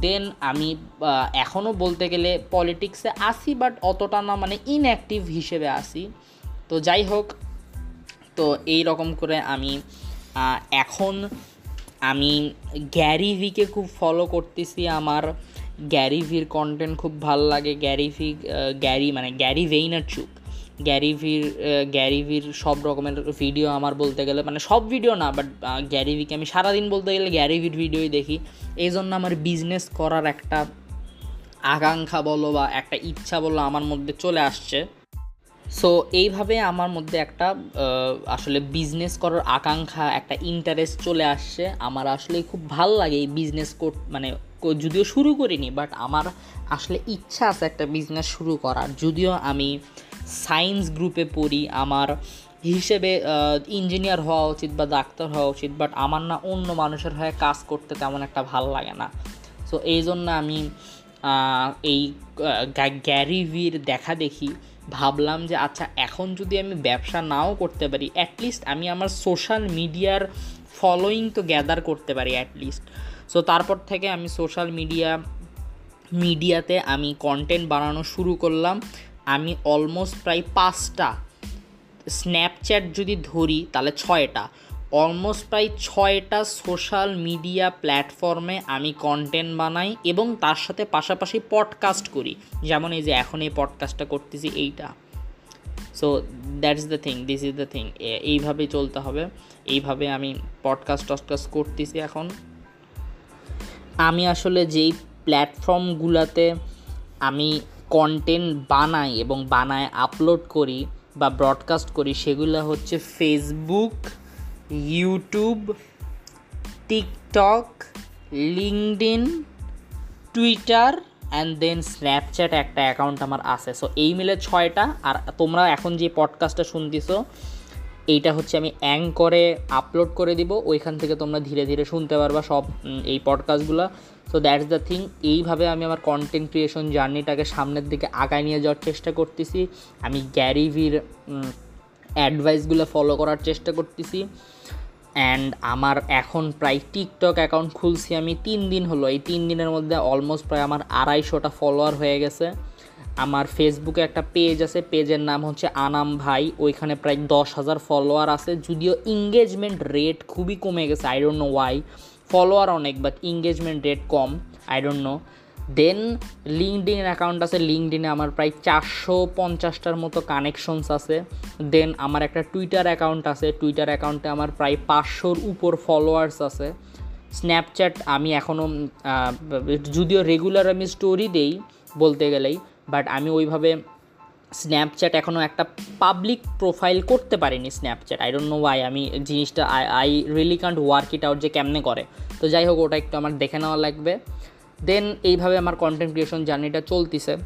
দেন আমি এখনও বলতে গেলে পলিটিক্সে আসি বাট অতটা না মানে ইনঅ্যাক্টিভ হিসেবে আসি তো যাই হোক, তো এই রকম করে আমি এখন আমি গ্যারি ভিকে খুব ফলো করতেছি আমার। গ্যারি ভির কন্টেন্ট খুব ভালো লাগে। গ্যারি ভি গ্যারি মানে গ্যারি চুক গ্যারি ভির গ্যারি ভির সব রকমের ভিডিও আমার বলতে গেলে মানে সব ভিডিও না বাট গ্যারি ভিকে আমি সারাদিন বলতে গেলে গ্যারি ভির ভিডিওই দেখি। এই জন্য আমার বিজনেস করার একটা আকাঙ্ক্ষা বলো বা একটা ইচ্ছা বলো আমার মধ্যে চলে আসছে। সো এইভাবে আমার মধ্যে একটা আসলে বিজনেস করার আকাঙ্ক্ষা, একটা ইন্টারেস্ট চলে আসছে। আমার আসলে খুব ভালো লাগে এই বিজনেস কর মানে যদিও শুরু করিনি বাট আমার আসলে ইচ্ছা আছে একটা বিজনেস শুরু করার। যদিও আমি সায়েন্স গ্রুপে পড়ি, আমার হিসেবে ইঞ্জিনিয়ার হওয়া উচিত বা ডাক্তার হওয়া উচিত বাট আমার না অন্য মানুষের হয়ে কাজ করতে তেমন একটা ভালো লাগে না। সো এই জন্য আমি এই গ্যারিভির দেখা দেখি, ভাবলাম যে আচ্ছা এখন যদি আমি ব্যবসা নাও করতে পারি অ্যাটলিস্ট আমি আমার সোশ্যাল মিডিয়ার ফলোয়িং তো গ্যাদার করতে পারি অ্যাটলিস্ট সো তারপর থেকে আমি সোশ্যাল মিডিয়া মিডিয়াতে আমি কন্টেন্ট বানানো শুরু করলাম। আমি অলমোস্ট প্রায় পাঁচটা। স্ন্যাপচ্যাট যদি ধরি, তাহলে ছয়টা। অলমোস্ট প্রায় ছয়টা সোশ্যাল মিডিয়া প্ল্যাটফর্মে আমি কন্টেন্ট বানাই এবং তার সাথে পাশাপাশি পডকাস্ট করি। যেমন এই যে এখন এই পডকাস্টটা করতেছি এইটা। So that's the thing this is the thing এইভাবেই চলতে হবে। এইভাবে আমি পডকাস্ট টডকাস্ট করতেছি এখন। আমি আসলে যেই প্ল্যাটফর্মগুলোতে আমি কন্টেন্ট বানাই এবং বানায় আপলোড করি বা ব্রডকাস্ট করি, সেগুলো হচ্ছে Facebook YouTube TikTok LinkedIn Twitter and then Snapchat একটা অ্যাকাউন্ট আমার আছে। সো এই মিলে ছয়টা। আর তোমরা এখন যে পডকাস্টটা শুনতেছো, এইটা হচ্ছে আমি অ্যাঙ্করে আপলোড করে দিব। ওইখান থেকে তোমরা ধীরে ধীরে শুনতে পারবা সব এই পডকাস্টগুলো সো দ্যাটস দ্য থিং এইভাবে আমি আমার কন্টেন্ট ক্রিয়েশন জার্নিটাকে সামনের দিকে আগায় নিয়ে যাওয়ার চেষ্টা করতেছি। আমি গ্যারিভির অ্যাডভাইসগুলো ফলো করার চেষ্টা করতেছি। অ্যান্ড আমার এখন প্রায় টিকটক অ্যাকাউন্ট খুলছি আমি তিন দিন হলো। এই তিন দিনের মধ্যে অলমোস্ট প্রায় আমার আড়াইশোটা ফলোয়ার হয়ে গেছে। আমার ফেসবুকে একটা পেজ আছে। পেজের নাম হচ্ছে আনাম ভাই। ওইখানে প্রায় দশ হাজার ফলোয়ার আছে। যদিও ইংগেজমেন্ট রেট খুবই কমে গেছে। I don't know why follower অনেক but engagement rate com I don't know then LinkedIn account আছে লিঙ্কডিনে আমার প্রায় চারশো পঞ্চাশটার মতো কানেকশনস আছে। দেন আমার একটা টুইটার অ্যাকাউন্ট আছে টুইটার অ্যাকাউন্টে আমার প্রায় পাঁচশোর উপর ফলোয়ার্স আছে। স্ন্যাপচ্যাট আমি এখনও যদিও রেগুলার আমি স্টোরি দেই বলতে গেলেই বাট আমি ওইভাবে স্ন্যাপচ্যাট এখনও একটা পাবলিক প্রোফাইল করতে পারিনি Snapchat I don't know why আমি জিনিসটা I I really can't work it out যে কেমনে করে। তো যাই হোক, ওটা একটু আমার দেখে নেওয়া লাগবে। দেন এইভাবে আমার কন্টেন্ট ক্রিয়েশন জার্নিটা চলতেছে।